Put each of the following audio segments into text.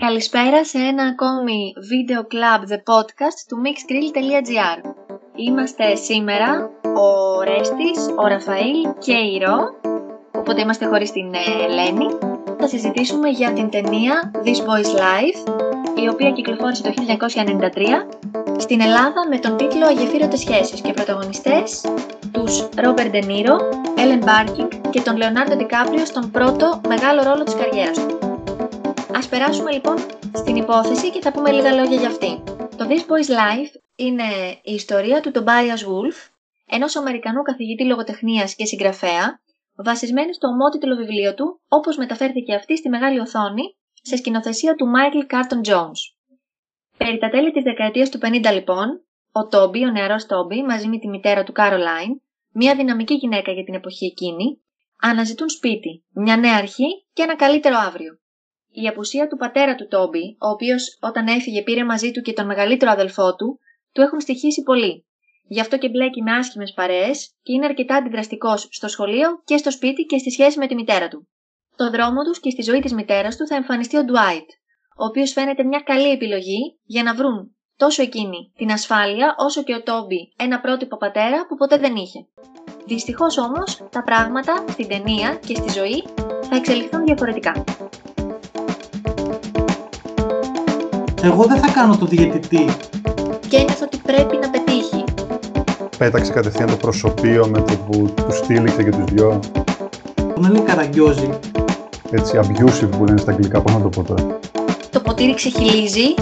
Καλησπέρα σε ένα ακόμη Video Club The Podcast του mixgrill.gr Είμαστε σήμερα ο Ρέστης, ο Ραφαήλ και η Ρο Οπότε είμαστε χωρίς την ε, Ελένη Θα συζητήσουμε για την ταινία This Boy's Life η οποία κυκλοφόρησε το 1993 στην Ελλάδα με τον τίτλο Αγεφύρωτες σχέσεις και πρωταγωνιστές τους Ρόμπερ Ντενίρο, Έλεν Μπάρκινγκ και τον Λεωνάρντο Ντικάπριο στον πρώτο μεγάλο ρόλο της καριέρας του. Ας περάσουμε λοιπόν στην υπόθεση και θα πούμε λίγα λόγια για αυτή. Το This Boy's Life είναι η ιστορία του Tobias Wolf, ενός Αμερικανού καθηγητή λογοτεχνίας και συγγραφέα, βασισμένη στο ομότιτλο βιβλίο του, όπως μεταφέρθηκε αυτή στη μεγάλη οθόνη, σε σκηνοθεσία του Michael Carton Jones. Περί τα τέλη της δεκαετίας του 50 λοιπόν, ο Τόμπι, ο νεαρός Τόμπι, μαζί με τη μητέρα του Caroline, μια δυναμική γυναίκα για την εποχή εκείνη, αναζητούν σπίτι, μια νέα αρχή και ένα καλύτερο αύριο. Η απουσία του πατέρα του Τόμπι, ο οποίος όταν έφυγε πήρε μαζί του και τον μεγαλύτερο αδελφό του, του έχουν στοιχήσει πολύ. Γι' αυτό και μπλέκει με άσχημες παρέες και είναι αρκετά αντιδραστικός στο σχολείο και στο σπίτι και στη σχέση με τη μητέρα του. Το δρόμο τους και στη ζωή της μητέρας του θα εμφανιστεί ο Ντουάιτ, ο οποίος φαίνεται μια καλή επιλογή για να βρουν τόσο εκείνη την ασφάλεια όσο και ο Τόμπι ένα πρότυπο πατέρα που ποτέ δεν είχε. Δυστυχώς όμως τα πράγματα στην ταινία και στη ζωή θα εξελιχθούν διαφορετικά. Εγώ δεν θα κάνω το διαιτητή. Και ένιωθα ότι πρέπει να πετύχει. Πέταξε κατευθείαν το προσωπείο με το που του στήλιξε και τους δυο. Να λέει καραγκιόζη. Έτσι, abusive που λένε στα αγγλικά, πώς να το πω τώρα. Το ποτήρι ξεχυλίζει.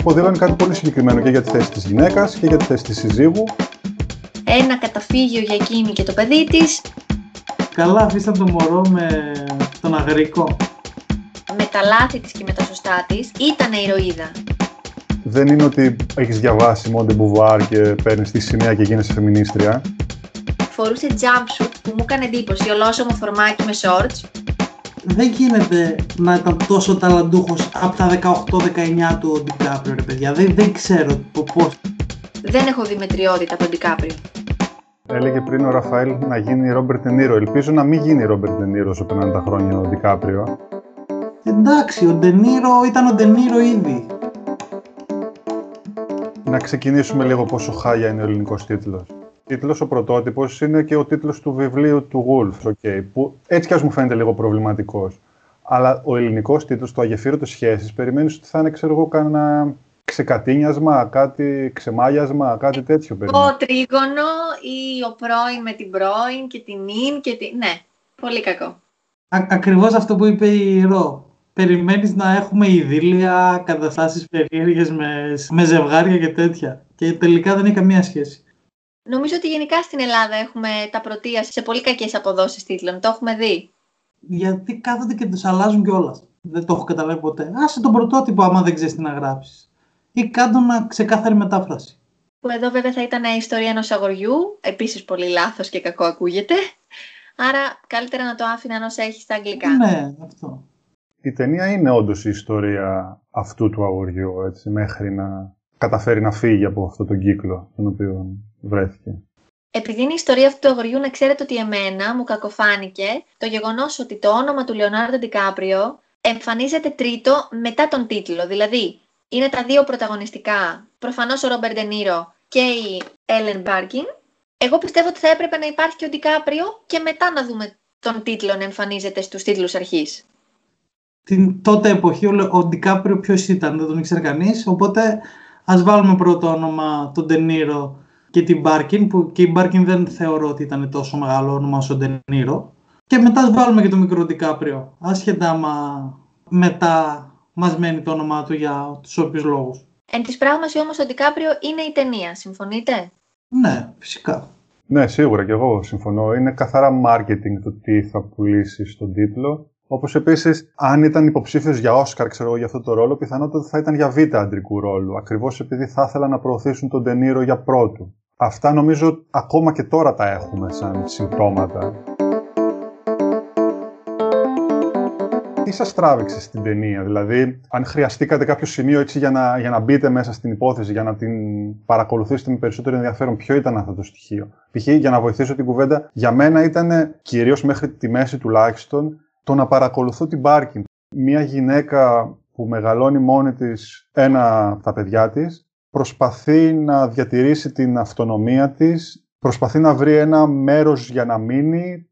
Οπότε είναι κάτι πολύ συγκεκριμένο και για τη θέση της γυναίκας και για τη θέση της συζύγου. Ένα καταφύγιο για εκείνη και το παιδί της. Καλά αφήσαν το μωρό με τον αγρικό. Με τα λάθη της και με τα σωστά της, ήταν ηρωίδα. Δεν είναι ότι έχεις διαβάσει Μόντε Μπουβάρ και παίρνεις τη σημαία και γίνεσαι φεμινίστρια. Φορούσε jumpsuit που μου έκανε εντύπωση, ολόσωμο φορμάκι με shorts. Δεν γίνεται να ήταν τόσο ταλαντούχος από τα 18-19 του ο Ντικάπριο, ρε παιδιά. Δεν, δεν ξέρω πώς. Δεν έχω δει μετριότητα από τον Ντικάπριο. Έλεγε πριν ο Ραφαήλ να γίνει Ρόμπερτ Νίρο. Ελπίζω να μην γίνει Ρόμπερτ Νίρο όσο περνάνε τα χρόνια ο Ντικάπριο. Εντάξει, ο Ντενίρο ήταν ο Ντενίρο ήδη. Να ξεκινήσουμε λίγο πόσο χάλια είναι ο ελληνικός τίτλος. Ο τίτλος ο πρωτότυπος είναι και ο τίτλος του βιβλίου του Wolf, okay, που έτσι κι ας μου φαίνεται λίγο προβληματικός. Αλλά ο ελληνικός τίτλος, το Αγεφύρωτο Σχέσει, περιμένεις ότι θα είναι, ξέρω εγώ, κανένα ξεκατίνιασμα, κάτι ξεμάλιασμα, κάτι τέτοιο. Το τρίγωνο ή ο πρώην με την πρώην και την ίν και την... Ναι, πολύ κακό. Α, ακριβώς αυτό που είπε η Ρο. Περιμένεις να έχουμε ειδήλια, καταστάσεις περίεργες με, με ζευγάρια και τέτοια. Και τελικά δεν έχει καμία σχέση. Νομίζω ότι γενικά στην Ελλάδα έχουμε τα πρωτεία σε πολύ κακές αποδόσεις τίτλων. Το έχουμε δει. Γιατί κάθονται και τους αλλάζουν κιόλας. Δεν το έχω καταλάβει ποτέ. Άσε τον πρωτότυπο άμα δεν ξέρεις τι να γράψεις ή κάτω να ξεκάθαρη μετάφραση. Που εδώ βέβαια θα ήταν η ιστορία ενός αγοριού, επίσης πολύ λάθος και κακό ακούγεται. Άρα καλύτερα να το άφηνα ενώ έχει στα αγγλικά. Ναι, αυτό. Η ταινία είναι όντως η ιστορία αυτού του αγοριού, έτσι, μέχρι να καταφέρει να φύγει από αυτόν τον κύκλο τον οποίο βρέθηκε. Επειδή είναι η ιστορία αυτού του αγοριού, να ξέρετε ότι εμένα μου κακοφάνηκε το γεγονός ότι το όνομα του Λεωνάρντο Ντικάπριο εμφανίζεται τρίτο μετά τον τίτλο. Δηλαδή, είναι τα δύο πρωταγωνιστικά, προφανώς ο Ρόμπερ Ντενίρο και η Έλεν Μπάρκιν. Εγώ πιστεύω ότι θα έπρεπε να υπάρχει και ο Ντικάπριο και μετά να δούμε τον τίτλο να εμφανίζεται στους τίτλους αρχής. Την τότε εποχή ο Ντικάπριο ποιος ήταν, δεν τον ήξερε κανείς. Οπότε ας βάλουμε πρώτο όνομα τον Ντενίρο και την Μπάρκιν, που και η Μπάρκιν δεν θεωρώ ότι ήταν τόσο μεγάλο όνομα όσο Ντενίρο. Και μετά ας βάλουμε και τον μικρό Ντικάπριο. Άσχετα άμα μετά Μας μένει το όνομά του για τους όποιους λόγους. Εν της πράγμαση όμως ο Ντικάπριο είναι η ταινία, συμφωνείτε; Ναι, φυσικά. Ναι, σίγουρα και εγώ συμφωνώ. Είναι καθαρά marketing το τι θα πουλήσει στον τίτλο. Όπως επίσης, αν ήταν υποψήφιος για Όσκαρ, ξέρω εγώ, για αυτό το ρόλο, πιθανότατα θα ήταν για β' αντρικού ρόλου. Ακριβώς επειδή θα ήθελαν να προωθήσουν τον Τενήρο για πρώτου. Αυτά νομίζω ακόμα και τώρα τα έχουμε σαν συμπτώματα. τι σας τράβηξε στην ταινία, Δηλαδή, αν χρειαστήκατε κάποιο σημείο έτσι για να, για να μπείτε μέσα στην υπόθεση, για να την παρακολουθήσετε με περισσότερο ενδιαφέρον, ποιο ήταν αυτό το στοιχείο; Π.χ. για να βοηθήσω την κουβέντα, για μένα ήταν κυρίως μέχρι τη μέση τουλάχιστον το να παρακολουθώ την πάρκινγκ. Μια γυναίκα που μεγαλώνει μόνη της ένα από τα παιδιά της, προσπαθεί να διατηρήσει την αυτονομία της, προσπαθεί να βρει ένα μέρος για να μείνει.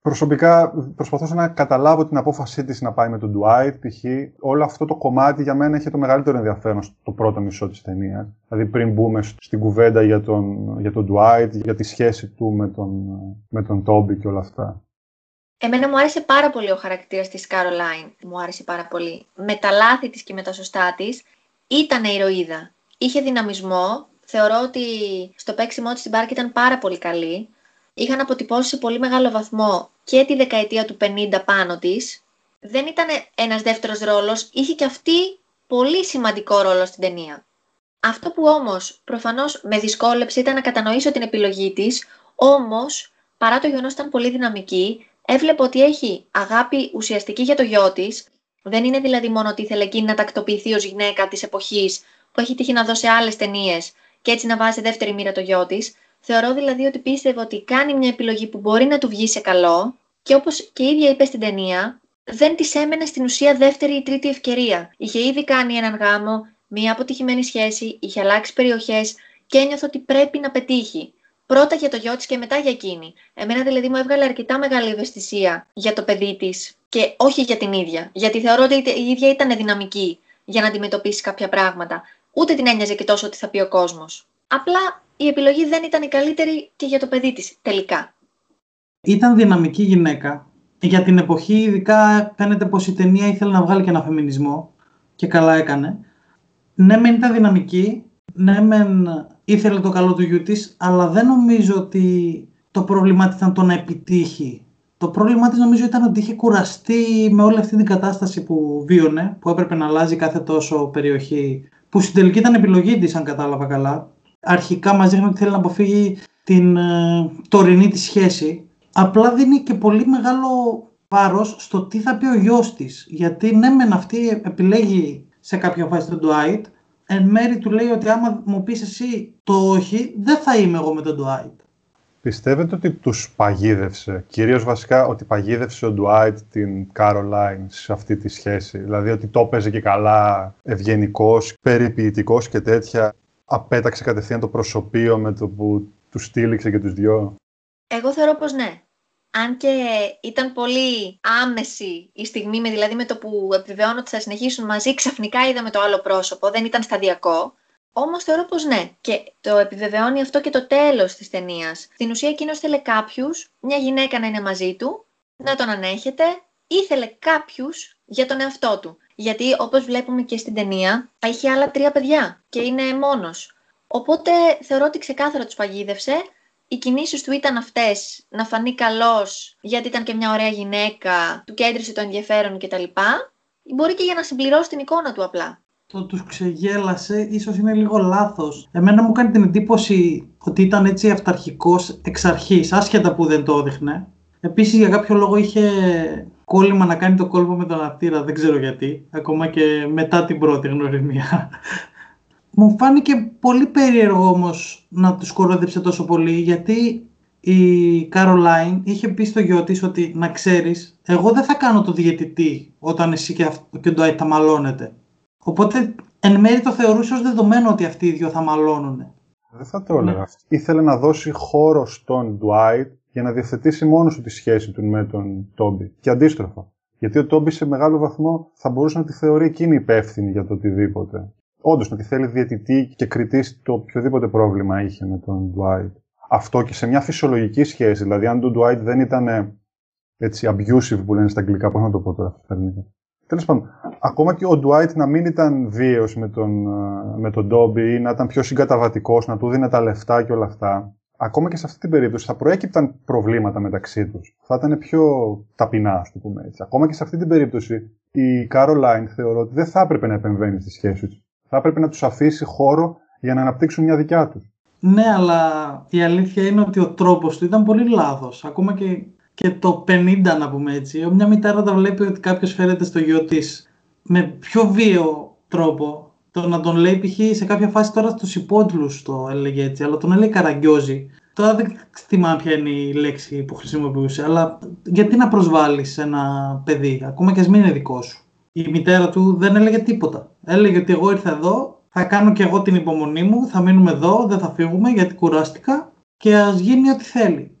Προσωπικά προσπαθούσα να καταλάβω την απόφασή της να πάει με τον Dwight, π.χ. Όλο αυτό το κομμάτι για μένα είχε το μεγαλύτερο ενδιαφέρον στο πρώτο μισό της ταινίας. Δηλαδή πριν μπούμε στην κουβέντα για τον, για τον Dwight, για τη σχέση του με τον, με τον Toby και όλα αυτά. Εμένα μου άρεσε πάρα πολύ ο χαρακτήρας της Caroline. Μου άρεσε πάρα πολύ. Με τα λάθη της και με τα σωστά της, ήταν ηρωίδα. Είχε δυναμισμό. Θεωρώ ότι στο παίξιμό της στην Πάρκ ήταν πάρα πολύ καλή. Είχαν αποτυπώσει σε πολύ μεγάλο βαθμό και τη δεκαετία του 50 πάνω της. Δεν ήταν ένας δεύτερος ρόλος, είχε και αυτή πολύ σημαντικό ρόλο στην ταινία. Αυτό που όμως προφανώς με δυσκόλεψε ήταν να κατανοήσω την επιλογή της, όμως παρά το γεγονός ήταν πολύ δυναμική, έβλεπε ότι έχει αγάπη ουσιαστική για το γιο της. Δεν είναι δηλαδή μόνο ότι ήθελε εκείνη να τακτοποιηθεί ως γυναίκα της εποχής που έχει τύχει να δώσει άλλες ταινίες και έτσι να βάζει δεύτερη μοίρα το γιο της. Θεωρώ δηλαδή ότι πίστευε ότι κάνει μια επιλογή που μπορεί να του βγει σε καλό και όπως και η ίδια είπε στην ταινία, δεν της έμενε στην ουσία δεύτερη ή τρίτη ευκαιρία. Είχε ήδη κάνει έναν γάμο, μια αποτυχημένη σχέση, είχε αλλάξει περιοχές και ένιωθε ότι πρέπει να πετύχει πρώτα για το γιο της και μετά για εκείνη. Εμένα δηλαδή μου έβγαλε αρκετά μεγάλη ευαισθησία για το παιδί της και όχι για την ίδια. Γιατί θεωρώ ότι η ίδια ήταν δυναμική για να αντιμετωπίσει κάποια πράγματα. Ούτε την ένοιαζε και τόσο ότι θα πει ο κόσμος. Απλά η επιλογή δεν ήταν η καλύτερη και για το παιδί της τελικά. Ήταν δυναμική γυναίκα. Για την εποχή, ειδικά φαίνεται πως η ταινία ήθελε να βγάλει και ένα φεμινισμό και καλά έκανε. Ναι, μεν ήταν δυναμική, ναι, μεν ήθελε το καλό του γιού της, αλλά δεν νομίζω ότι το πρόβλημά της ήταν το να επιτύχει. Το πρόβλημά της νομίζω ήταν ότι είχε κουραστεί με όλη αυτή την κατάσταση που βίωνε, που έπρεπε να αλλάζει κάθε τόσο περιοχή, που στην τελική ήταν επιλογή της, αν κατάλαβα καλά. Αρχικά μας δείχνει ότι θέλει να αποφύγει την ε, τωρινή της σχέση. Απλά δίνει και πολύ μεγάλο βάρος στο τι θα πει ο γιος της. Γιατί ναι μεν αυτή επιλέγει σε κάποια φάση τον Dwight, εν μέρη του λέει ότι άμα μου πεις εσύ το όχι, δεν θα είμαι εγώ με τον Dwight. Πιστεύετε ότι τους παγίδευσε, κυρίως βασικά ότι παγίδευσε ο Dwight την Caroline σε αυτή τη σχέση; Δηλαδή ότι το έπαιζε και καλά, ευγενικός, περιποιητικός και τέτοια. Απέταξε κατευθείαν το προσωπείο με το που τους στήλιξε και τους δυο; Εγώ θεωρώ πως ναι αν και ήταν πολύ άμεση η στιγμή, με, δηλαδή με το που επιβεβαιώνω ότι θα συνεχίσουν μαζί, ξαφνικά είδαμε το άλλο πρόσωπο, δεν ήταν σταδιακό. Όμως θεωρώ πως ναι. Και το επιβεβαιώνει αυτό και το τέλος της ταινίας. Στην ουσία εκείνος θέλει κάποιους, μια γυναίκα να είναι μαζί του, να τον ανέχεται, ήθελε κάποιους για τον εαυτό του. Γιατί όπως βλέπουμε και στην ταινία, έχει άλλα τρία παιδιά και είναι μόνος. Οπότε θεωρώ ότι ξεκάθαρα τους παγίδευσε οι κινήσεις του ήταν αυτές, να φανεί καλός γιατί ήταν και μια ωραία γυναίκα, του κέντρισε το ενδιαφέρον κτλ. Μπορεί και για να συμπληρώσει την εικόνα του απλά. Το τους ξεγέλασε ίσως είναι λίγο λάθος. Εμένα μου κάνει την εντύπωση ότι ήταν έτσι αυταρχικός εξ αρχής, άσχετα που δεν το έδειχνε. Επίσης για κάποιο λόγο είχε κόλλημα να κάνει το κόλπο με τον αρτήρα, δεν ξέρω γιατί, ακόμα και μετά την πρώτη γνωριμία. Μου φάνηκε πολύ περίεργο όμως να τους κορόδεψε τόσο πολύ γιατί η Καρολάιν είχε πει στο γιο της ότι να ξέρεις, εγώ δεν θα κάνω το διαιτητή όταν εσύ και, και ο Ντουάιτ θα μαλώνετε. Οπότε εν μέρει το θεωρούσε ως δεδομένο ότι αυτοί οι δύο θα μαλώνουν. Δεν θα το έλεγα. Ναι. Ήθελε να δώσει χώρο στον Ντουάιτ για να διευθετήσει μόνος του τη σχέση του με τον Τόμπι. Και αντίστροφα. Γιατί ο Τόμπι σε μεγάλο βαθμό θα μπορούσε να τη θεωρεί εκείνη υπεύθυνη για το οτιδήποτε όντως να τη θέλει διαιτητή και κριτής το οποιοδήποτε πρόβλημα είχε με τον Dwight. Αυτό και σε μια φυσιολογική σχέση. Δηλαδή, αν ο Dwight δεν ήταν έτσι abusive που λένε στα αγγλικά, πώς να το πω τώρα στα Τέλος πάντων, ακόμα και ο Dwight να μην ήταν βίαιος με τον, με τον Dobby ή να ήταν πιο συγκαταβατικός, να του δίνει τα λεφτά και όλα αυτά, ακόμα και σε αυτή την περίπτωση θα προέκυπταν προβλήματα μεταξύ τους. Θα ήταν πιο ταπεινά, ας το πούμε έτσι. Ακόμα και σε αυτή την περίπτωση, η Caroline θεωρώ ότι δεν θα έπρεπε να επεμβαίνει στη σχέση του θα έπρεπε να τους αφήσει χώρο για να αναπτύξουν μια δικιά τους. Ναι, αλλά η αλήθεια είναι ότι ο τρόπος του ήταν πολύ λάθος. Ακόμα και, και το 50 να πούμε έτσι. Μια μητέρα όταν βλέπει ότι κάποιος φέρεται στο γιο της με πιο βίαιο τρόπο, το να τον λέει π.χ. σε κάποια φάση τώρα στους υπότλους το έλεγε έτσι, αλλά τον έλεγε καραγκιόζη. Τώρα δεν θυμάμαι ποια είναι η λέξη που χρησιμοποιούσε, αλλά γιατί να προσβάλλεις ένα παιδί, ακόμα και ας μην είναι δικό σου. η μητέρα του δεν έλεγε τίποτα. Έλεγε ότι εγώ ήρθα εδώ, θα κάνω και εγώ την υπομονή μου, θα μείνουμε εδώ, δεν θα φύγουμε γιατί κουράστηκα και ας γίνει ό,τι θέλει.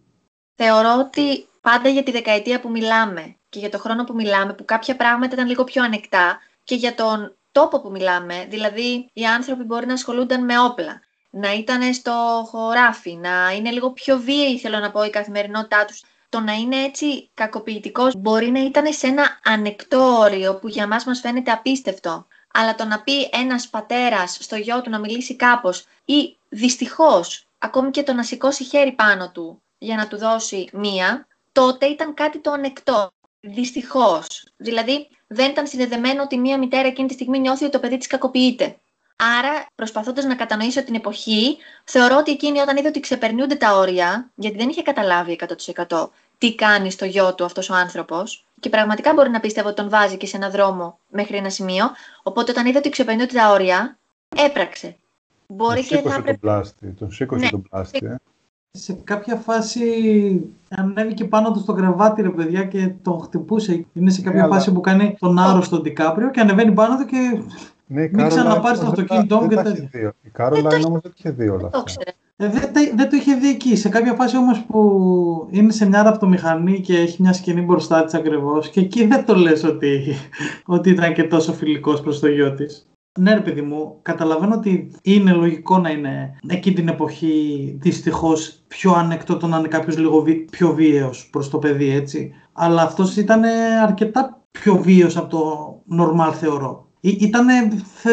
Θεωρώ ότι πάντα για τη δεκαετία που μιλάμε και για το χρόνο που μιλάμε, που κάποια πράγματα ήταν λίγο πιο ανεκτά και για τον τόπο που μιλάμε, δηλαδή οι άνθρωποι μπορεί να ασχολούνταν με όπλα, να ήταν στο χωράφι, να είναι λίγο πιο βίαιοι, θέλω να πω, η καθημερινότητά τους. Το να είναι έτσι κακοποιητικός μπορεί να ήταν σε ένα ανεκτό όριο που για μας μας φαίνεται απίστευτο. Αλλά το να πει ένας πατέρας στο γιο του να μιλήσει κάπως ή δυστυχώς ακόμη και το να σηκώσει χέρι πάνω του για να του δώσει μία, τότε ήταν κάτι το ανεκτό. Δυστυχώς. Δηλαδή, δεν ήταν συνδεδεμένο ότι μία μητέρα εκείνη τη στιγμή νιώθει ότι το παιδί της κακοποιείται. Άρα, προσπαθώντας να κατανοήσω την εποχή, θεωρώ ότι εκείνη όταν είδε ότι ξεπερνούνται τα όρια, γιατί δεν είχε καταλάβει 100% τι κάνει στο γιο του αυτός ο άνθρωπος, και πραγματικά μπορεί να πιστεύω ότι τον βάζει και σε έναν δρόμο μέχρι ένα σημείο. Οπότε, όταν είδε ότι ξεπερνούνται τα όρια, έπραξε. Μπορεί τον και να τον πλάστη, τον σήκωσε ναι. τον πλάστη. Ε σε κάποια φάση ανέβηκε πάνω του στο κρεβάτι ρε παιδιά και τον χτυπούσε. Είναι σε κάποια φάση που κάνει τον άρρωστο Ντικάπριο και ανεβαίνει πάνω του και ναι, μην ξαναπάρεις το αυτοκίνητό μου και τέτοια. Η Κάρολα όμως δεν είχε δει όλα αυτά. Ε, δεν, δεν το είχε δει εκεί. Σε κάποια φάση όμως που είναι σε μια ραπτομηχανή και έχει μια σκηνή μπροστά της ακριβώς και εκεί δεν το λες ότι, ότι ήταν και τόσο φιλικός προς το γιο της. Ναι, ρε παιδί μου, καταλαβαίνω ότι είναι λογικό να είναι εκεί την εποχή δυστυχώς πιο ανεκτό το να είναι κάποιος λίγο πιο βίαιος προς το παιδί, έτσι. Αλλά αυτός ήταν αρκετά πιο βίαιος από το normal, θεωρώ. Ήταν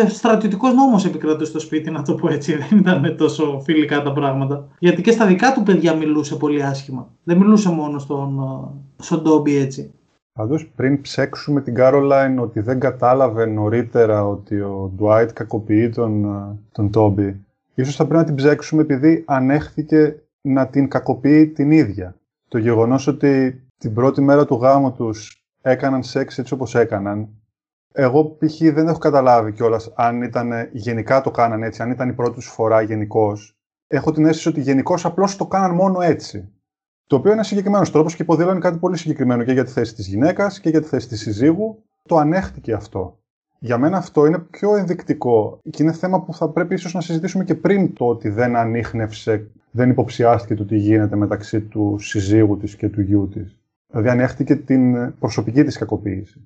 στρατιωτικός νόμος επικρατούσε στο σπίτι, να το πω έτσι. Δεν ήταν τόσο φιλικά τα πράγματα. Γιατί και στα δικά του παιδιά μιλούσε πολύ άσχημα. Δεν μιλούσε μόνο στον, στον Ντόμπι έτσι. Πάντως, πριν ψέξουμε την Κάρολάιν ότι δεν κατάλαβε νωρίτερα ότι ο Ντουάιτ κακοποιεί τον, τον Τόμπι, ίσως θα πρέπει να την ψέξουμε επειδή ανέχθηκε να την κακοποιεί την ίδια. Το γεγονός ότι την πρώτη μέρα του γάμου τους έκαναν σεξ έτσι όπως έκαναν, εγώ π.χ. δεν έχω καταλάβει κιόλας αν ήταν γενικά το κάναν έτσι, αν ήταν η πρώτη του φορά γενικώς. Έχω την αίσθηση ότι γενικώς απλώς το κάναν μόνο έτσι. Το οποίο είναι ένας συγκεκριμένος τρόπος και υποδήλωνε κάτι πολύ συγκεκριμένο και για τη θέση της γυναίκας και για τη θέση της συζύγου. Το ανέχτηκε αυτό. Για μένα αυτό είναι πιο ενδεικτικό και είναι θέμα που θα πρέπει ίσως να συζητήσουμε και πριν το ότι δεν ανείχνευσε, δεν υποψιάστηκε το τι γίνεται μεταξύ του συζύγου της και του γιού της. Δηλαδή ανέχτηκε την προσωπική της κακοποίηση.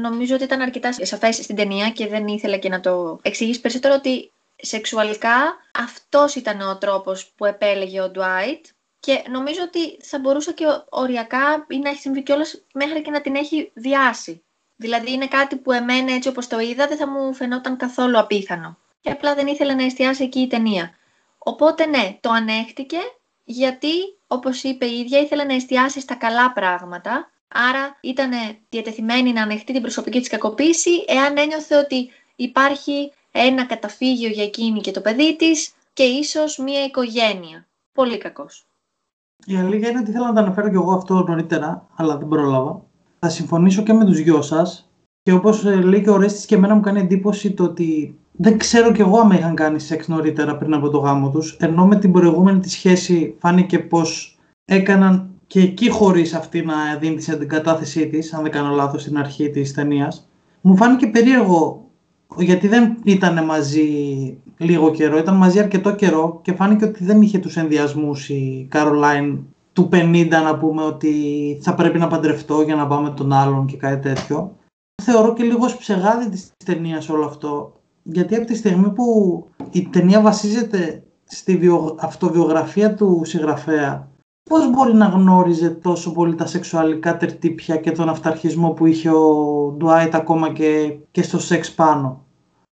Νομίζω ότι ήταν αρκετά σαφές στην ταινία και δεν ήθελα και να το εξηγήσει περισσότερο ότι σεξουαλικά αυτός ήταν ο τρόπος που επέλεγε ο Ντουάιτ και νομίζω ότι θα μπορούσε και οριακά ή να έχει συμβεί κιόλας μέχρι και να την έχει διάσει. Δηλαδή είναι κάτι που εμένα έτσι όπως το είδα δεν θα μου φαινόταν καθόλου απίθανο. Και απλά δεν ήθελε να εστιάσει εκεί η ταινία. Οπότε ναι, το ανέχτηκε γιατί όπως είπε η ίδια ήθελε να εστιάσει στα καλά πράγματα. Άρα ήταν διατεθειμένη να ανεχτεί την προσωπική της κακοποίηση εάν ένιωθε ότι υπάρχει ένα καταφύγιο για εκείνη και το παιδί της και ίσως μία οικογένεια. Πολύ κακός. Η αλήθεια είναι ότι θέλω να το αναφέρω και εγώ αυτό νωρίτερα, αλλά δεν πρόλαβα. Θα συμφωνήσω και με τους δυο σας. Και όπως ε, λέει και ο Ρέστης, και εμένα μου κάνει εντύπωση το ότι δεν ξέρω κι εγώ αν είχαν κάνει σεξ νωρίτερα πριν από το γάμο τους. Ενώ με την προηγούμενη τη σχέση φάνηκε πως έκαναν και εκεί χωρίς αυτή να δίνεις την κατάθεσή της, αν δεν κάνω λάθος, στην αρχή της ταινίας. Μου φάνηκε περίεργο γιατί δεν ήταν μαζί λίγο καιρό, ήταν μαζί αρκετό καιρό και φάνηκε ότι δεν είχε τους ενδιασμούς η Καρολάιν του 50 να πούμε ότι θα πρέπει να παντρευτώ για να πάμε τον άλλον και κάτι τέτοιο. Θεωρώ και λίγο ψεγάδι της ταινίας όλο αυτό γιατί από τη στιγμή που η ταινία βασίζεται στη αυτοβιογραφία του συγγραφέα πώς μπορεί να γνώριζε τόσο πολύ τα σεξουαλικά τερτύπια και τον αυταρχισμό που είχε ο Ντουάιτ ακόμα και, και στο σεξ πάνω;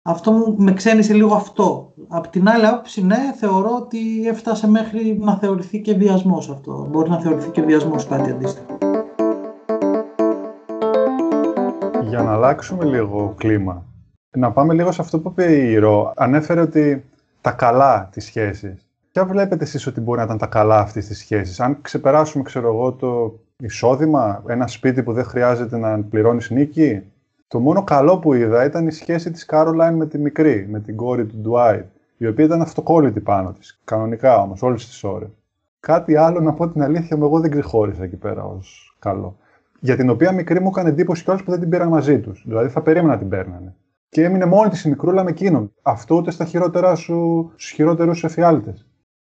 Αυτό μου με ξένησε λίγο αυτό. Απ' την άλλη άποψη, ναι, θεωρώ ότι έφτασε μέχρι να θεωρηθεί και βιασμός αυτό. Μπορεί να θεωρηθεί και βιασμός κάτι αντίστοιχο. Για να αλλάξουμε λίγο κλίμα, να πάμε λίγο σε αυτό που είπε η Ρο. Ανέφερε ότι τα καλά της σχέσης. Ποια βλέπετε εσείς ότι μπορεί να ήταν τα καλά αυτής της σχέσης; Αν ξεπεράσουμε, ξέρω εγώ, το εισόδημα, ένα σπίτι που δεν χρειάζεται να πληρώνεις νίκη, το μόνο καλό που είδα ήταν η σχέση της Κάρολάιν με τη μικρή, με την κόρη του Ντουάιτ, η οποία ήταν αυτοκόλλητη πάνω της, κανονικά όμως, όλες τις ώρες. Κάτι άλλο να πω την αλήθεια μου, εγώ δεν ξεχώρισα εκεί πέρα ως καλό. για την οποία μικρή μου έκανε εντύπωση κιόλας που δεν την πήραν μαζί τους. Δηλαδή θα περίμενα να την παίρνανε. Και έμεινε μόνη της η μικρούλα με εκείνον. Αυτό ούτε στα χειρότερα σου, στους χειρότερους εφιάλτες.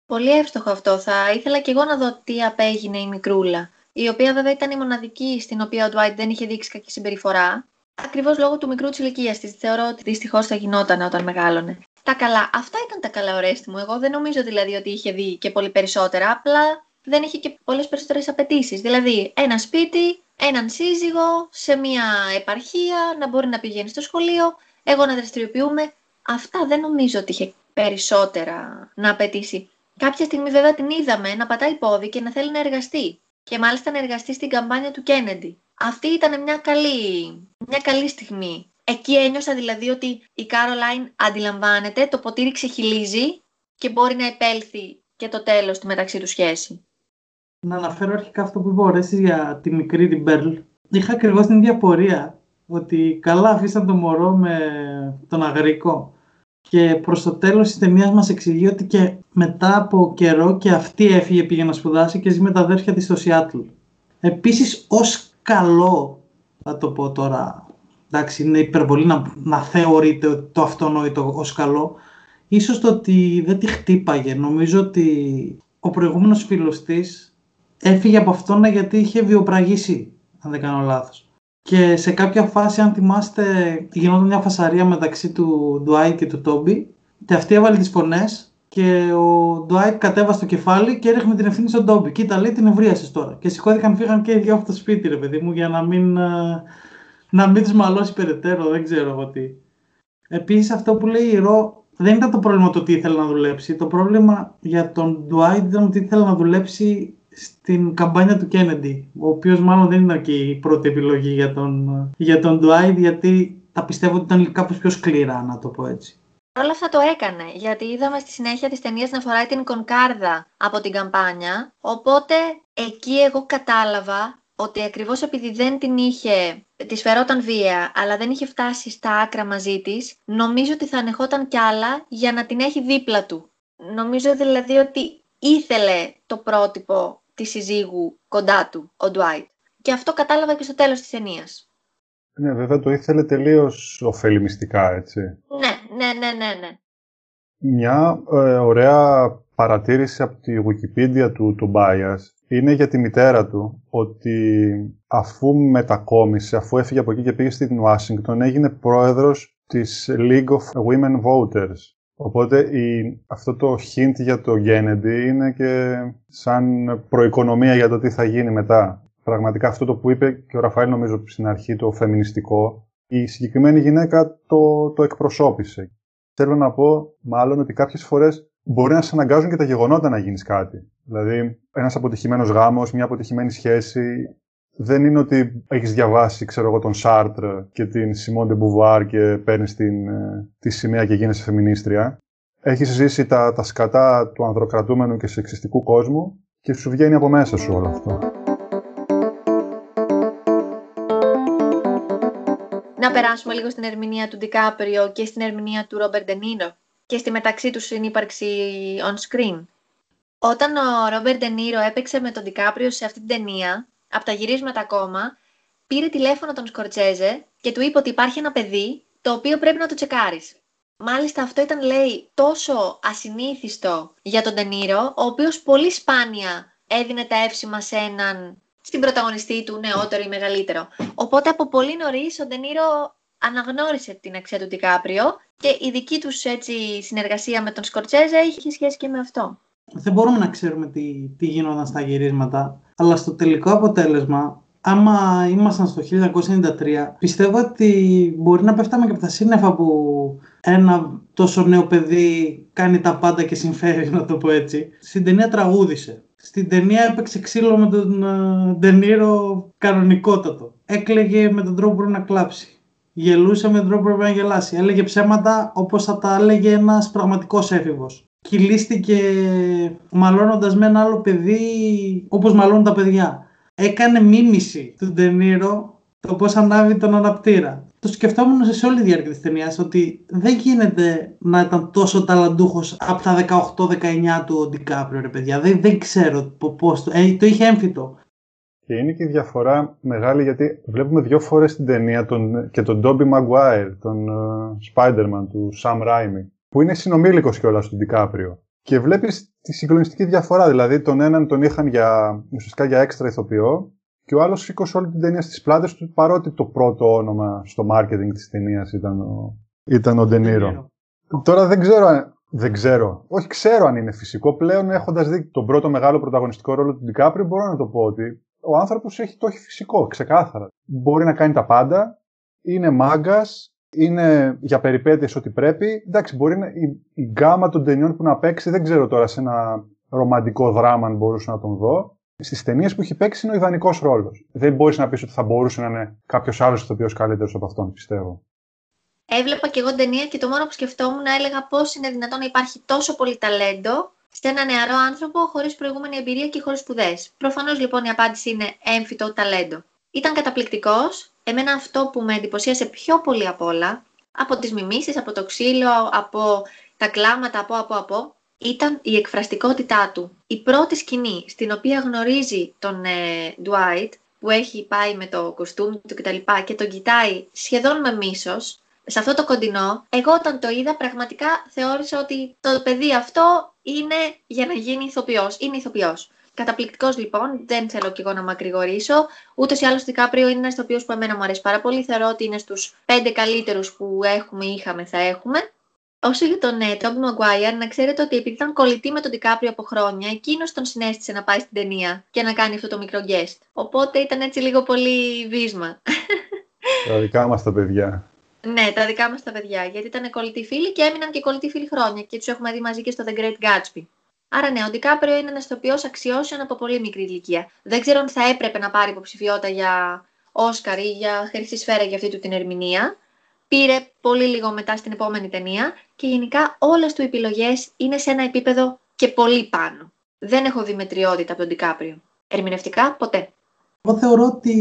Πολύ εύστοχο αυτό. Θα ήθελα κι εγώ να δω τι απέγινε η μικρούλα. Η οποία βέβαια ήταν η μοναδική στην οποία ο Ντουάιτ δεν είχε δείξει κακή συμπεριφορά. Ακριβώς λόγω του μικρού της ηλικίας της. Θεωρώ ότι δυστυχώς θα γινόταν όταν μεγάλωνε. Τα καλά. Αυτά ήταν τα καλά ορέστη μου. Εγώ δεν νομίζω δηλαδή ότι είχε δει και πολύ περισσότερα. Απλά δεν είχε και πολλές περισσότερες απαιτήσεις. Δηλαδή, ένα σπίτι, έναν σύζυγο, σε μια επαρχία, να μπορεί να πηγαίνει στο σχολείο, εγώ να δραστηριοποιούμε. Αυτά δεν νομίζω ότι είχε περισσότερα να απαιτήσει. Κάποια στιγμή βέβαια την είδαμε να πατάει πόδι και να θέλει να εργαστεί. Και μάλιστα να εργαστεί στην καμπάνια του Κέννεντι. Αυτή ήταν μια καλή, μια καλή στιγμή. Εκεί ένιωσα δηλαδή ότι η Κάρολάιν αντιλαμβάνεται, το ποτήρι ξεχυλίζει και μπορεί να επέλθει και το τέλος του μεταξύ του σχέση. Να αναφέρω αρχικά αυτό που είπε για τη μικρή την Μπέρλ. Είχα ακριβώ την ίδια πορεία ότι καλά αφήσαν το μωρό με τον αγρικό. Και προς το τέλος της ταινίας μας εξηγεί ότι και μετά από καιρό και αυτή έφυγε πήγε να σπουδάσει και ζει με τα αδέρφια της στο Σιάτλ. Επίσης ως καλό, θα το πω τώρα, εντάξει είναι υπερβολή να, να θεωρείται το αυτονόητο ως καλό, ίσως το ότι δεν τη χτύπαγε. Νομίζω ότι ο προηγούμενος φίλος της έφυγε από αυτόν γιατί είχε βιοπραγήσει, αν δεν κάνω λάθος. Και σε κάποια φάση, αν θυμάστε, γινόταν μια φασαρία μεταξύ του Ντουάιτ και του Τόμπι και αυτή έβαλε τις φωνές και ο Ντουάιτ κατέβασε το κεφάλι και έριχνε την ευθύνη στον Τόμπι. Κοίτα, λέει την ευρίασε τώρα. Και σηκώθηκαν, φύγαν και οι δυο από το σπίτι, ρε παιδί μου, για να μην, ε, να μην τους μαλώσει περαιτέρω, δεν ξέρω εγώ τι. Επίσης, αυτό που λέει η Ρο δεν ήταν το πρόβλημα το τι ήθελε να δουλέψει. Το πρόβλημα για τον Ντουάιτ ήταν ότι ήθελε να δουλέψει στην καμπάνια του Κέννεντι, ο οποίος μάλλον δεν ήταν και η πρώτη επιλογή για τον, για τον Dwight, γιατί τα πιστεύω ότι ήταν κάπως πιο σκληρά, να το πω έτσι. Όλα αυτά το έκανε, γιατί είδαμε στη συνέχεια της ταινίας να φοράει την κονκάρδα από την καμπάνια, οπότε εκεί εγώ κατάλαβα ότι ακριβώς επειδή δεν την είχε, τη φερόταν βία, αλλά δεν είχε φτάσει στα άκρα μαζί της, νομίζω ότι θα ανεχόταν κι άλλα για να την έχει δίπλα του. Νομίζω δηλαδή ότι ήθελε το πρότυπο τη συζύγου κοντά του, ο Ντουάιτ. Και αυτό κατάλαβα και στο τέλος της ταινίας. Ναι, βέβαια το ήθελε τελείως ωφελημιστικά, έτσι. Ναι, ναι, ναι, ναι, ναι. Μια ε, ωραία παρατήρηση από τη Wikipedia του, του Bias είναι για τη μητέρα του ότι αφού μετακόμισε, αφού έφυγε από εκεί και πήγε στην Ουάσιγκτον, έγινε πρόεδρος της League of Women Voters, Οπότε η, αυτό το hint για το Kennedy είναι και σαν προοικονομία για το τι θα γίνει μετά. Πραγματικά αυτό το που είπε και ο Ραφαήλ νομίζω στην αρχή το φεμινιστικό, η συγκεκριμένη γυναίκα το, το εκπροσώπησε. Θέλω να πω μάλλον ότι κάποιες φορές μπορεί να σε αναγκάζουν και τα γεγονότα να γίνεις κάτι. Δηλαδή, ένας αποτυχημένος γάμος, μια αποτυχημένη σχέση, δεν είναι ότι έχεις διαβάσει, ξέρω εγώ, τον Σάρτρ και την Σιμών Ντεμπουβάρ και παίρνεις την, ε, τη σημαία και γίνεσαι φεμινίστρια. Έχεις ζήσει τα, τα σκατά του ανδροκρατούμενου και σεξιστικού κόσμου και σου βγαίνει από μέσα σου όλο αυτό. Να περάσουμε λίγο στην ερμηνεία του Ντικάπριο και στην ερμηνεία του Ρόμπερ Ντενίνο και στη μεταξύ τους συνύπαρξη on screen. Όταν ο Ρόμπερ Ντενίρο έπαιξε με τον Ντικάπριο σε αυτή την ταινία, από τα γυρίσματα ακόμα, πήρε τηλέφωνο τον Σκορτσέζε και του είπε ότι υπάρχει ένα παιδί το οποίο πρέπει να το τσεκάρεις. Μάλιστα αυτό ήταν, λέει, τόσο ασυνήθιστο για τον Τενήρο, ο οποίος πολύ σπάνια έδινε τα εύσημα σε έναν στην πρωταγωνιστή του νεότερο ή μεγαλύτερο. Οπότε από πολύ νωρίς ο Ντενίρο αναγνώρισε την αξία του Τικάπριο και η δική τους έτσι, συνεργασία με τον Σκορτσέζε είχε σχέση και με αυτό. Δεν μπορούμε να ξέρουμε τι, τι γίνονταν στα γυρίσματα αλλά στο τελικό αποτέλεσμα, άμα ήμασταν στο 1993, πιστεύω ότι μπορεί να πέφταμε και από τα σύννεφα που ένα τόσο νέο παιδί κάνει τα πάντα και συμφέρει, να το πω έτσι. Στην ταινία τραγούδισε. Στην ταινία έπαιξε ξύλο με τον ε, Ντενίρο κανονικότατο. Έκλαιγε με τον τρόπο που πρέπει να κλάψει. Γελούσε με τον τρόπο που πρέπει να γελάσει. Έλεγε ψέματα όπως θα τα έλεγε ένας πραγματικός έφηβος κυλίστηκε μαλώνοντας με ένα άλλο παιδί όπως μαλώνουν τα παιδιά. Έκανε μίμηση του Ντενίρο το πώς ανάβει τον αναπτήρα. Το σκεφτόμουν σε όλη τη διάρκεια της ταινίας ότι δεν γίνεται να ήταν τόσο ταλαντούχος από τα 18-19 του ο Ντικάπριο ρε παιδιά. Δεν, δεν ξέρω πώς το... Ε, το είχε έμφυτο. Και είναι και η διαφορά μεγάλη γιατί βλέπουμε δύο φορές την ταινία τον, και τον Ντόμπι Maguire, τον uh, Spider-Man του Sam Raimi, που είναι συνομήλικος κιόλας του Ντικάπριο. Και βλέπεις τη συγκλονιστική διαφορά, δηλαδή τον έναν τον είχαν για, ουσιαστικά για έξτρα ηθοποιό και ο άλλος σήκωσε όλη την ταινία στις πλάτες του παρότι το πρώτο όνομα στο marketing της ταινίας ήταν ο, ήταν ο Ντενίρο. Τώρα δεν ξέρω, δεν ξέρω. Όχι, ξέρω αν είναι φυσικό. Πλέον έχοντας δει τον πρώτο μεγάλο πρωταγωνιστικό ρόλο του Ντικάπριο, μπορώ να το πω ότι ο άνθρωπος έχει το έχει φυσικό, ξεκάθαρα. Μπορεί να κάνει τα πάντα, είναι μάγκας, είναι για περιπέτειες ό,τι πρέπει. Εντάξει, μπορεί να, η, η γκάμα των ταινιών που να παίξει, δεν ξέρω τώρα σε ένα ρομαντικό δράμα αν μπορούσα να τον δω. Στις ταινίες που έχει παίξει είναι ο ιδανικός ρόλος. Δεν μπορείς να πεις ότι θα μπορούσε να είναι κάποιος άλλος ηθοποιός καλύτερος από αυτόν, πιστεύω. Έβλεπα και εγώ ταινία και το μόνο που σκεφτόμουν έλεγα πώς είναι δυνατόν να υπάρχει τόσο πολύ ταλέντο σε ένα νεαρό άνθρωπο χωρίς προηγούμενη εμπειρία και χωρίς σπουδές. Προφανώς λοιπόν η απάντηση είναι έμφυτο ταλέντο. Ήταν καταπληκτικός. Εμένα αυτό που με εντυπωσίασε πιο πολύ απ' όλα, από τις μιμήσεις, από το ξύλο, από τα κλάματα, από, από, από, ήταν η εκφραστικότητά του. Η πρώτη σκηνή στην οποία γνωρίζει τον ε, Dwight, που έχει πάει με το κοστούμι του κτλ. Και, και τον κοιτάει σχεδόν με μίσος, σε αυτό το κοντινό, εγώ όταν το είδα πραγματικά θεώρησα ότι το παιδί αυτό είναι για να γίνει ηθοποιός. Είναι ηθοποιός. Καταπληκτικός λοιπόν, δεν θέλω κι εγώ να μακρηγορήσω. Ούτως ή άλλως ο Δικάπριο είναι ένας ηθοποιό που εμένα μου αρέσει πάρα πολύ. Θεωρώ ότι είναι στους πέντε καλύτερους που έχουμε, είχαμε, θα έχουμε. Όσο για τον ε, Τόμπι Μαγκουάιαρ, να ξέρετε ότι επειδή ήταν κολλητή με τον Δικάπριο από χρόνια, εκείνος τον συνέστησε να πάει στην ταινία και να κάνει αυτό το μικρό guest. Οπότε ήταν έτσι λίγο πολύ βίσμα. Τα δικά μας τα παιδιά. Ναι, τα δικά μας τα παιδιά. Γιατί ήταν κολλητοί φίλοι και έμειναν και κολλητοί φίλοι χρόνια και τους έχουμε δει μαζί και στο The Great Gatsby. Άρα ναι, ο Ντικάπριο είναι ένας ηθοποιό αξιώσεων από πολύ μικρή ηλικία. Δεν ξέρω αν θα έπρεπε να πάρει υποψηφιότητα για Όσκαρ ή για χρυσή σφαίρα για αυτή του την ερμηνεία. Πήρε πολύ λίγο μετά στην επόμενη ταινία και γενικά όλες του επιλογές είναι σε ένα επίπεδο και πολύ πάνω. Δεν έχω δει μετριότητα από τον Ντικάπριο. Ερμηνευτικά ποτέ. Εγώ θεωρώ ότι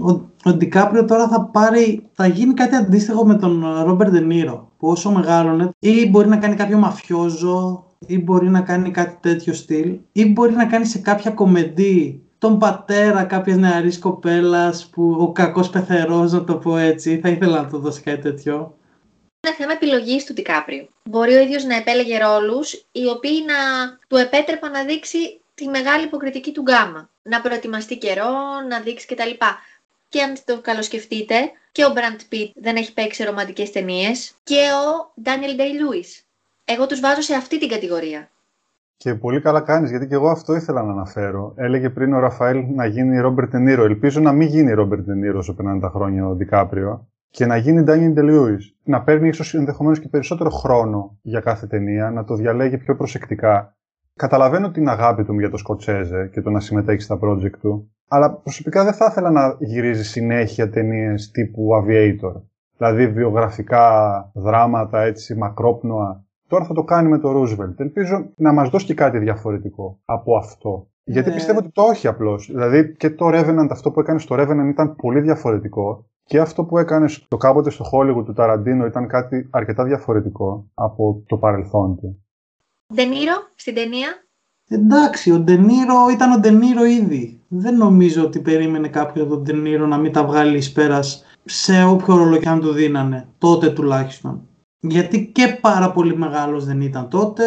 ο, ο Ντικάπριο τώρα θα πάρει, θα γίνει κάτι αντίστοιχο με τον Ρόμπερ Ντενίρο, που όσο μεγάλωνε ή μπορεί να κάνει κάποιο μαφιόζο ή μπορεί να κάνει κάτι τέτοιο στυλ ή μπορεί να κάνει σε κάποια κομμεντή τον πατέρα κάποιας νεαρής κοπέλας που ο κακός πεθερός, να το πω έτσι. Θα ήθελα να το δώσει κάτι τέτοιο. Είναι θέμα επιλογής του Ντικάπριο. Μπορεί ο ίδιος να επέλεγε ρόλους οι οποίοι να του επέτρεπαν να δείξει τη μεγάλη υποκριτική του γκάμα. Να προετοιμαστεί καιρό, να δείξει κτλ. Και αν το καλοσκεφτείτε, και ο Μπραντ Πιτ δεν έχει παίξει ρομαντικές ταινίες και ο Ντάνιελ Ντέι Λούις. Εγώ τους βάζω σε αυτή την κατηγορία. Και πολύ καλά κάνεις, γιατί και εγώ αυτό ήθελα να αναφέρω. Έλεγε πριν ο Ραφαήλ να γίνει Ρόμπερτ Ντε Νίρο. Ελπίζω να μην γίνει Ρόμπερτ Ντε Νίρο όσο περνάνε τα χρόνια ο Ντικάπριο. Και να γίνει Ντάνιελ Ντέι Λιούις. Να παίρνει ίσως ενδεχομένως και περισσότερο χρόνο για κάθε ταινία, να το διαλέγει πιο προσεκτικά. Καταλαβαίνω την αγάπη του για το Σκοτσέζε και το να συμμετέχει στα project του. Αλλά προσωπικά δεν θα ήθελα να γυρίζει συνέχεια ταινίες τύπου Aviator. Δηλαδή βιογραφικά δράματα έτσι μακρόπνοα Τώρα θα το κάνει με το Roosevelt. Ελπίζω να μας δώσει και κάτι διαφορετικό από αυτό. Γιατί ναι. πιστεύω ότι το όχι απλώς. Δηλαδή και το Revenant, αυτό που έκανε στο Revenant ήταν πολύ διαφορετικό. Και αυτό που έκανες στο κάποτε στο Hollywood του Ταραντίνο ήταν κάτι αρκετά διαφορετικό από το παρελθόν του. Ντενίρο στην ταινία; Εντάξει, ο Ντενίρο ήταν ο Ντενίρο ήδη. Δεν νομίζω ότι περίμενε κάποιο τον Ντενίρο να μην τα βγάλει εις πέρας σε όποιο ρόλο και αν του δίνανε. Τότε τουλάχιστον. Γιατί και πάρα πολύ μεγάλος δεν ήταν τότε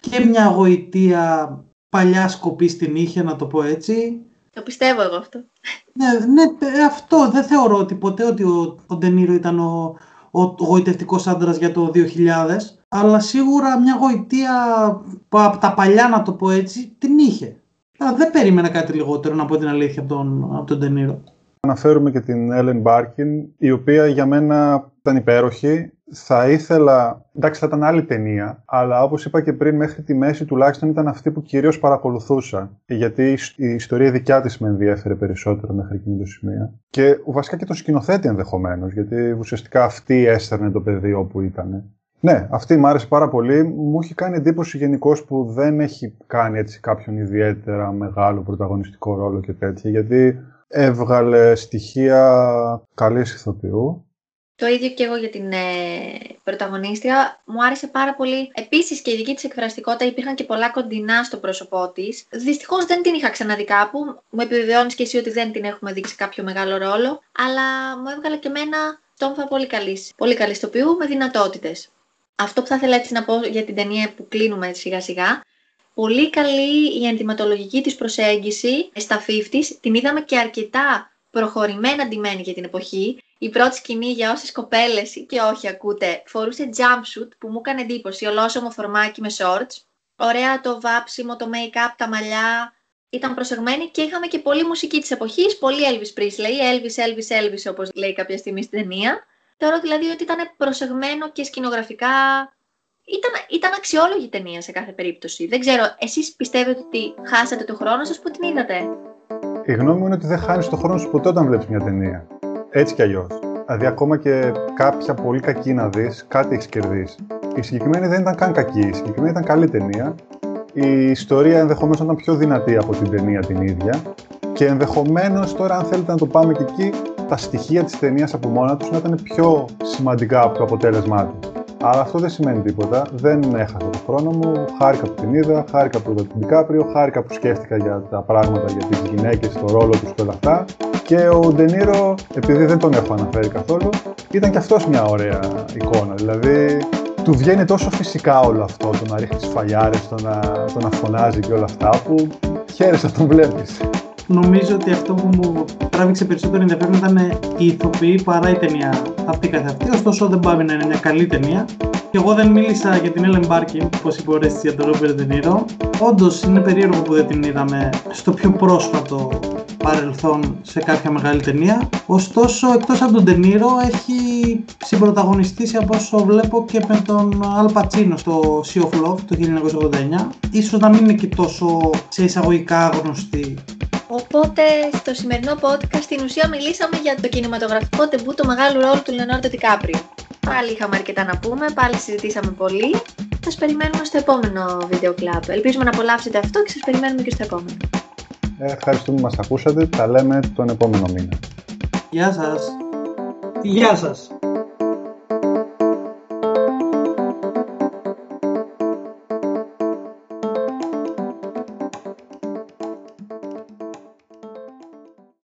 και μια γοητεία παλιά σκοπή στην είχε να το πω έτσι. Το πιστεύω εγώ αυτό. Ναι, ναι αυτό δεν θεωρώ ότι ποτέ ότι ο, ο Ντενίρο ήταν ο, ο, ο γοητευτικός άντρας για το 2000 αλλά σίγουρα μια γοητεία από τα παλιά να το πω έτσι την είχε. Αλλά δεν περίμενα κάτι λιγότερο να πω την αλήθεια από τον, από τον Ντενίρο. Αναφέρουμε και την Ellen Barkin, η οποία για μένα ήταν υπέροχη θα ήθελα. Εντάξει, θα ήταν άλλη ταινία, αλλά όπως είπα και πριν, μέχρι τη μέση τουλάχιστον ήταν αυτή που κυρίως παρακολουθούσα. Γιατί η ιστορία δικιά της με ενδιέφερε περισσότερο μέχρι εκείνη το σημείο. Και βασικά και το σκηνοθέτη ενδεχομένως, γιατί ουσιαστικά αυτή έστερνε το παιδί όπου ήταν. Ναι, αυτή μου άρεσε πάρα πολύ. Μου έχει κάνει εντύπωση γενικώς που δεν έχει κάνει έτσι κάποιον ιδιαίτερα μεγάλο πρωταγωνιστικό ρόλο και τέτοια, γιατί έβγαλε στοιχεία καλής ηθοποιού Το ίδιο και εγώ για την ε, πρωταγωνίστρια. Μου άρεσε πάρα πολύ. Επίσης και η δική της εκφραστικότητα υπήρχαν και πολλά κοντινά στο πρόσωπό της. Δυστυχώς δεν την είχα ξαναδεί κάπου. Μου επιβεβαιώνεις και εσύ ότι δεν την έχουμε δείξει κάποιο μεγάλο ρόλο. Αλλά μου έβγαλε και εμένα τόμφα πολύ καλής. Πολύ καλής τοπιού με δυνατότητες. Αυτό που θα ήθελα έτσι να πω για την ταινία που κλείνουμε σιγά σιγά. Πολύ καλή η ενδυματολογική της προσέγγιση στα 50's. Την είδαμε και αρκετά προχωρημένα ντυμένη για την εποχή. Η πρώτη σκηνή για όσες κοπέλες και όχι ακούτε φορούσε jumpsuit που μου έκανε εντύπωση, ολόσωμο φορμάκι με shorts. Ωραία το βάψιμο, το make-up, τα μαλλιά, ήταν προσεγμένη και είχαμε και πολλή μουσική της εποχής, πολύ Elvis Presley, Elvis, Elvis, Elvis όπως λέει κάποια στιγμή στην ταινία. Θεωρώ δηλαδή ότι ήταν προσεγμένο και σκηνογραφικά. Ήταν, ήταν αξιόλογη ταινία σε κάθε περίπτωση. Δεν ξέρω, εσείς πιστεύετε ότι χάσατε το χρόνο σας; Που την είδατε; Η γνώμη μου είναι ότι δεν χάνεις το χρόνο σου ποτέ όταν βλέπεις μια ταινία. Έτσι κι αλλιώς. Δηλαδή, ακόμα και κάποια πολύ κακή να δεις, κάτι έχεις κερδίσει. Η συγκεκριμένη δεν ήταν καν κακή. Η συγκεκριμένη ήταν καλή ταινία. Η ιστορία ενδεχομένως ήταν πιο δυνατή από την ταινία την ίδια. Και ενδεχομένως τώρα, αν θέλετε να το πάμε και εκεί, τα στοιχεία της ταινίας από μόνα τους να ήταν πιο σημαντικά από το αποτέλεσμά τη. Αλλά αυτό δεν σημαίνει τίποτα. Δεν έχασα το χρόνο μου. Χάρηκα που την είδα, χάρηκα που είδα την Ντικάπριο, χάρηκα που σκέφτηκα για τα πράγματα, για τις γυναίκες, το ρόλο τους και όλα αυτά. Και ο Ντενίρο, επειδή δεν τον έχω αναφέρει καθόλου, ήταν και αυτός μια ωραία εικόνα. Δηλαδή, του βγαίνει τόσο φυσικά όλο αυτό, το να ρίχνεις φαλιάρες, το να, το να φωνάζει και όλα αυτά, που χαίρεσαι να τον βλέπεις. Νομίζω ότι αυτό που μου τράβηξε περισσότερο ενδιαφέρον ήταν η ηθοποιή παρά η ταινία αυτή καθ' αυτή. Ωστόσο, δεν πάει να είναι μια καλή ταινία. Και εγώ δεν μίλησα για την Ellen Barkin, όπως είπε ο για τον Robert De Niro. Όντως είναι περίεργο που δεν την είδαμε στο πιο πρόσφατο παρελθόν σε κάποια μεγάλη ταινία. Ωστόσο, εκτός από τον De Niro, έχει συμπροταγωνιστήσει από όσο βλέπω και με τον Al Pacino στο Sea of Love το 1989. Ίσως να μην είναι και τόσο σε εισαγωγικά γνωστή Οπότε στο σημερινό podcast στην ουσία μιλήσαμε για το κινηματογραφικό τεμπού του μεγάλου ρόλου του Λεωνάρντο Τικάπριο. Πάλι είχαμε αρκετά να πούμε, πάλι συζητήσαμε πολύ. Θα σας περιμένουμε στο επόμενο βίντεο κλαμπ. Ελπίζουμε να απολαύσετε αυτό και σας περιμένουμε και στο επόμενο. Ε, ευχαριστούμε που μας ακούσατε. Τα λέμε τον επόμενο μήνα. Γεια σας. Γεια σας.